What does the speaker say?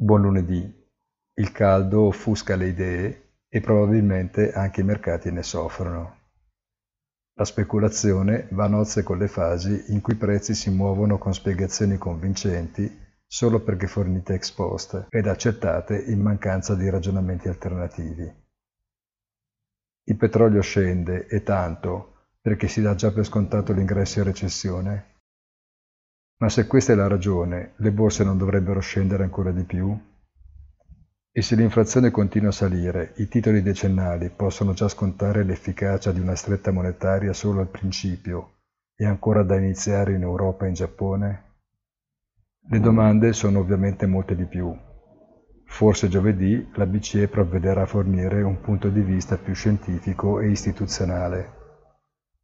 Buon lunedì. Il caldo offusca le idee e probabilmente anche i mercati ne soffrono. La speculazione va a nozze con le fasi in cui i prezzi si muovono con spiegazioni convincenti solo perché fornite ex post ed accettate in mancanza di ragionamenti alternativi. Il petrolio scende e tanto perché si dà già per scontato l'ingresso in recessione ma se questa è la ragione, le borse non dovrebbero scendere ancora di più? E se l'inflazione continua a salire, i titoli decennali possono già scontare l'efficacia di una stretta monetaria solo al principio e ancora da iniziare in Europa e in Giappone? Le domande sono ovviamente molte di più. Forse giovedì la BCE provvederà a fornire un punto di vista più scientifico e istituzionale.